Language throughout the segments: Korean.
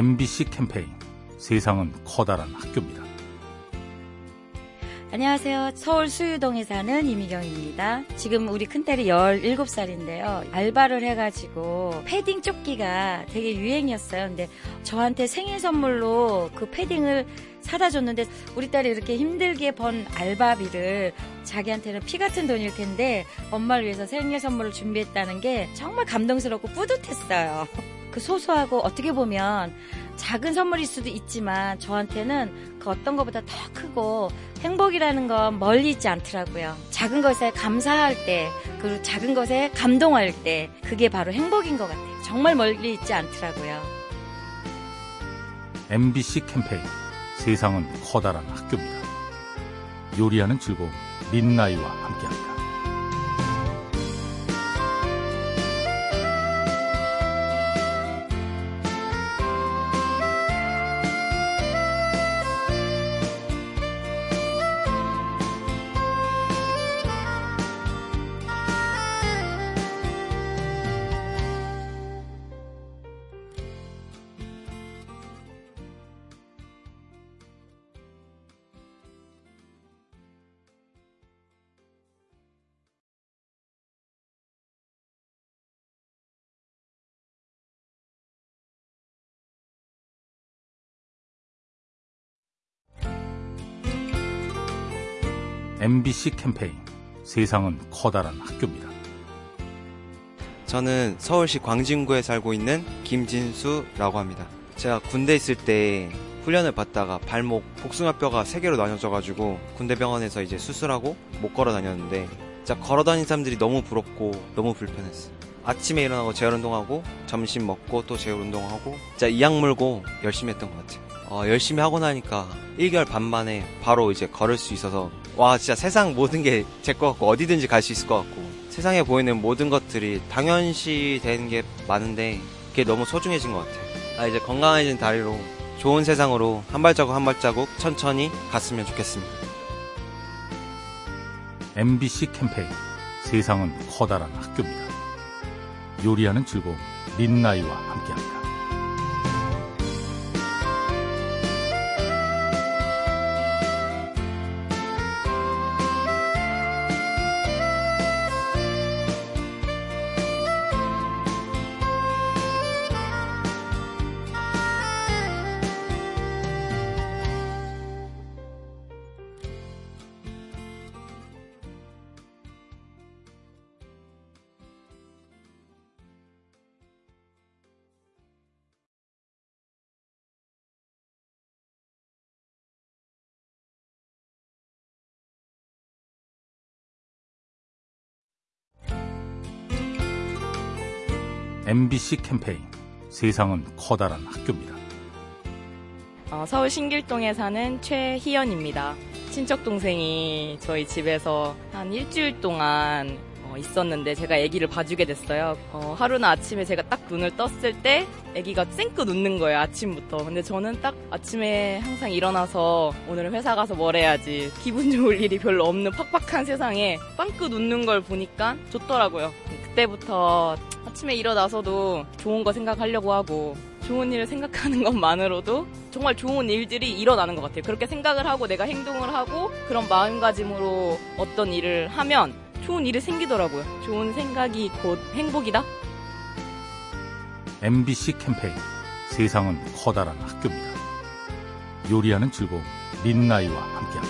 MBC 캠페인 세상은 커다란 학교입니다. 안녕하세요. 서울 수유동에 사는 이미경입니다. 지금 우리 큰딸이 17살인데요. 알바를 해가지고 패딩 조끼가 되게 유행이었어요. 근데 저한테 생일 선물로 그 패딩을 사다 줬는데 우리 딸이 이렇게 힘들게 번 알바비를 자기한테는 피 같은 돈일 텐데 엄마를 위해서 생일 선물을 준비했다는 게 정말 감동스럽고 뿌듯했어요. 그 소소하고 어떻게 보면 작은 선물일 수도 있지만 저한테는 그 어떤 것보다 더 크고 행복이라는 건 멀리 있지 않더라고요. 작은 것에 감사할 때, 그리고 작은 것에 감동할 때, 그게 바로 행복인 것 같아요. 정말 멀리 있지 않더라고요. MBC 캠페인 세상은 커다란 학교입니다. 요리하는 즐거움 민나이와 함께합니다. MBC 캠페인 세상은 커다란 학교입니다. 저는 서울시 광진구에 살고 있는 김진수라고 합니다. 제가 군대 있을 때 훈련을 받다가 발목 복숭아뼈가 세 개로 나눠져가지고 군대 병원에서 이제 수술하고 못 걸어 다녔는데 진짜 걸어 다니는 사람들이 너무 부럽고 너무 불편했어요. 아침에 일어나고 재활 운동하고 점심 먹고 또 재활 운동하고 진짜 이악 물고 열심히 했던 것 같아요. 어, 열심히 하고 나니까 1개월 반 만에 바로 이제 걸을 수 있어서 와 진짜 세상 모든 게 제 것 같고 어디든지 갈 수 있을 것 같고 세상에 보이는 모든 것들이 당연시 되는 게 많은데 그게 너무 소중해진 것 같아요. 아 이제 건강해진 다리로 좋은 세상으로 한 발자국 한 발자국 천천히 갔으면 좋겠습니다. MBC 캠페인 세상은 커다란 학교입니다. 요리하는 즐거움 민나이와 함께합니다. MBC 캠페인 세상은 커다란 학교입니다. 어, 서울 신길동에 사는 최희연입니다. 친척 동생이 저희 집에서 한 일주일 동안 어, 있었는데 제가 아기를 봐주게 됐어요. 어, 하루는 아침에 제가 딱 눈을 떴을 때 아기가 쌩긋 웃는 거예요 아침부터. 근데 저는 딱 아침에 항상 일어나서 오늘 회사 가서 뭘 해야지 기분 좋을 일이 별로 없는 팍팍한 세상에 빵긋 웃는 걸 보니까 좋더라고요. 그때부터 아침에 일어나서도 좋은 거 생각하려고 하고 좋은 일을 생각하는 것만으로도 정말 좋은 일들이 일어나는 것 같아요. 그렇게 생각을 하고 내가 행동을 하고 그런 마음가짐으로 어떤 일을 하면 좋은 일이 생기더라고요. 좋은 생각이 곧 행복이다. MBC 캠페인 세상은 커다란 학교입니다. 요리하는 즐거움 민나이와 함께합니다.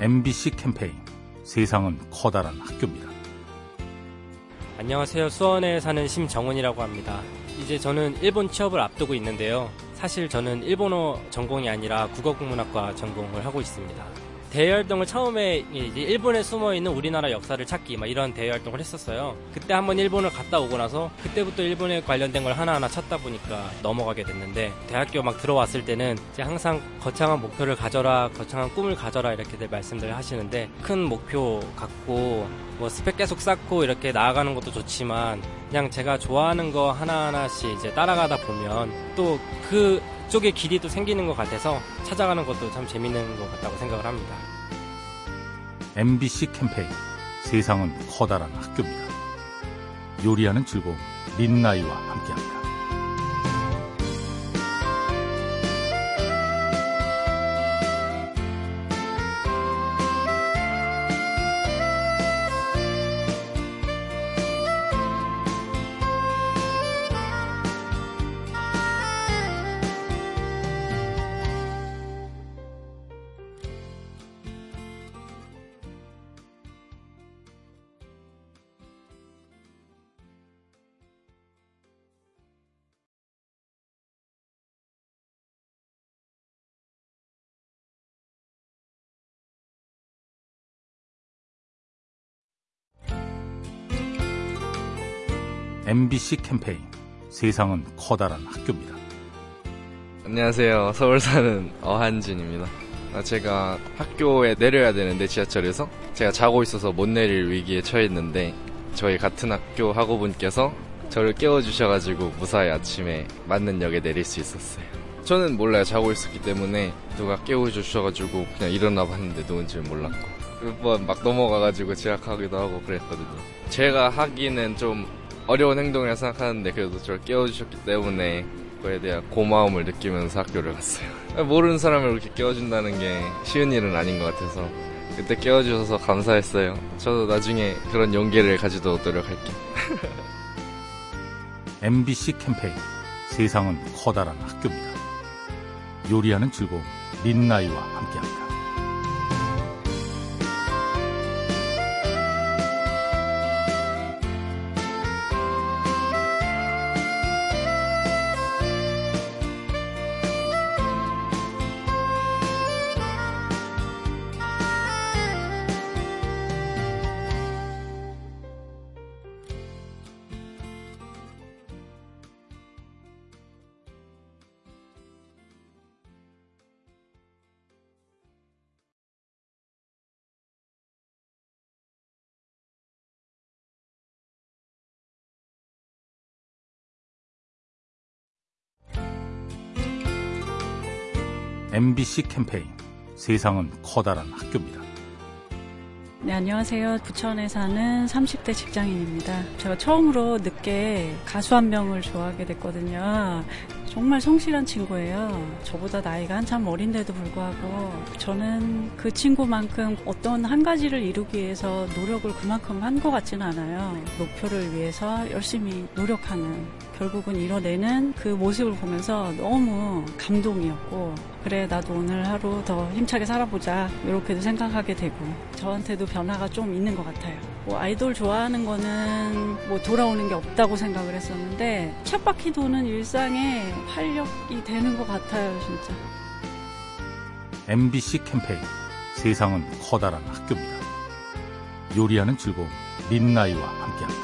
MBC 캠페인 세상은 커다란 학교입니다. 안녕하세요. 수원에 사는 심정훈이라고 합니다. 이제 저는 일본 취업을 앞두고 있는데요. 사실 저는 일본어 전공이 아니라 국어국문학과 전공을 하고 있습니다. 대외 활동을 처음에 이제 일본에 숨어 있는 우리나라 역사를 찾기 막 이런 대외 활동을 했었어요. 그때 한번 일본을 갔다 오고 나서 그때부터 일본에 관련된 걸 하나하나 찾다 보니까 넘어가게 됐는데 대학교 막 들어왔을 때는 이제 항상 거창한 목표를 가져라, 거창한 꿈을 가져라 이렇게들 말씀들 하시는데 큰 목표 갖고 뭐 스펙 계속 쌓고 이렇게 나아가는 것도 좋지만 그냥 제가 좋아하는 거 하나하나씩 이제 따라가다 보면 또그 쪽에 길이 도 생기는 것 같아서 찾아가는 것도 참 재밌는 것 같다고 생각을 합니다. MBC 캠페인 세상은 커다란 학교입니다. 요리하는 즐거움 린나이와 함께합니다. MBC 캠페인 세상은 커다란 학교입니다. 안녕하세요. 서울 사는 어한진입니다. 아, 제가 학교에 내려야 되는데 지하철에서 제가 자고 있어서 못 내릴 위기에 처했는데 저희 같은 학교 학우분께서 저를 깨워주셔가지고 무사히 아침에 맞는 역에 내릴 수 있었어요. 저는 몰라요. 자고 있었기 때문에 누가 깨워주셔가지고 그냥 일어나 봤는데 누군지 몰랐고 몇 번 막 넘어가가지고 지각하기도 하고 그랬거든요. 제가 하기는 좀 어려운 행동이라 생각하는데 그래도 저를 깨워주셨기 때문에 그거에 대한 고마움을 느끼면서 학교를 갔어요. 모르는 사람을 이렇게 깨워준다는 게 쉬운 일은 아닌 것 같아서 그때 깨워주셔서 감사했어요. 저도 나중에 그런 용기를 가지도록 노력할게요. MBC 캠페인 세상은 커다란 학교입니다. 요리하는 즐거움 린나이와 함께합니다. MBC 캠페인 세상은 커다란 학교입니다. 네, 안녕하세요. 부천에 사는 30대 직장인입니다. 제가 처음으로 늦게 가수 한 명을 좋아하게 됐거든요. 정말 성실한 친구예요. 저보다 나이가 한참 어린데도 불구하고 저는 그 친구만큼 어떤 한 가지를 이루기 위해서 노력을 그만큼 한 것 같지는 않아요. 목표를 위해서 열심히 노력하는 결국은 이뤄내는 그 모습을 보면서 너무 감동이었고 그래 나도 오늘 하루 더 힘차게 살아보자 이렇게도 생각하게 되고 저한테도 변화가 좀 있는 것 같아요. 뭐 아이돌 좋아하는 거는 뭐 돌아오는 게 없다고 생각을 했었는데 쳇바퀴 도는 일상에 활력이 되는 것 같아요 진짜. MBC 캠페인 세상은 커다란 학교입니다. 요리하는 즐거움 린나이와 함께합니다.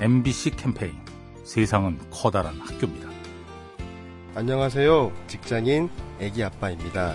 MBC 캠페인 세상은 커다란 학교입니다. 안녕하세요. 직장인 애기 아빠입니다.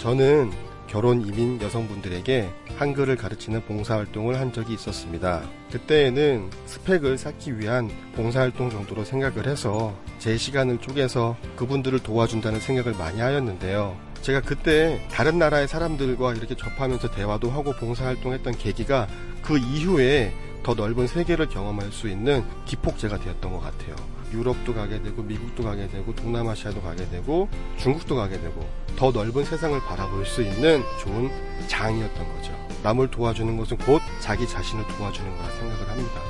저는 결혼 이민 여성분들에게 한글을 가르치는 봉사활동을 한 적이 있었습니다. 그때에는 스펙을 쌓기 위한 봉사활동 정도로 생각을 해서 제 시간을 쪼개서 그분들을 도와준다는 생각을 많이 하였는데요. 제가 그때 다른 나라의 사람들과 이렇게 접하면서 대화도 하고 봉사활동했던 계기가 그 이후에 더 넓은 세계를 경험할 수 있는 기폭제가 되었던 것 같아요. 유럽도 가게 되고 미국도 가게 되고 동남아시아도 가게 되고 중국도 가게 되고 더 넓은 세상을 바라볼 수 있는 좋은 장이었던 거죠. 남을 도와주는 것은 곧 자기 자신을 도와주는 거라 생각을 합니다.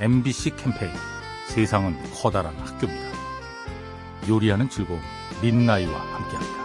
MBC 캠페인 세상은 커다란 학교입니다. 요리하는 즐거움 민나이와 함께합니다.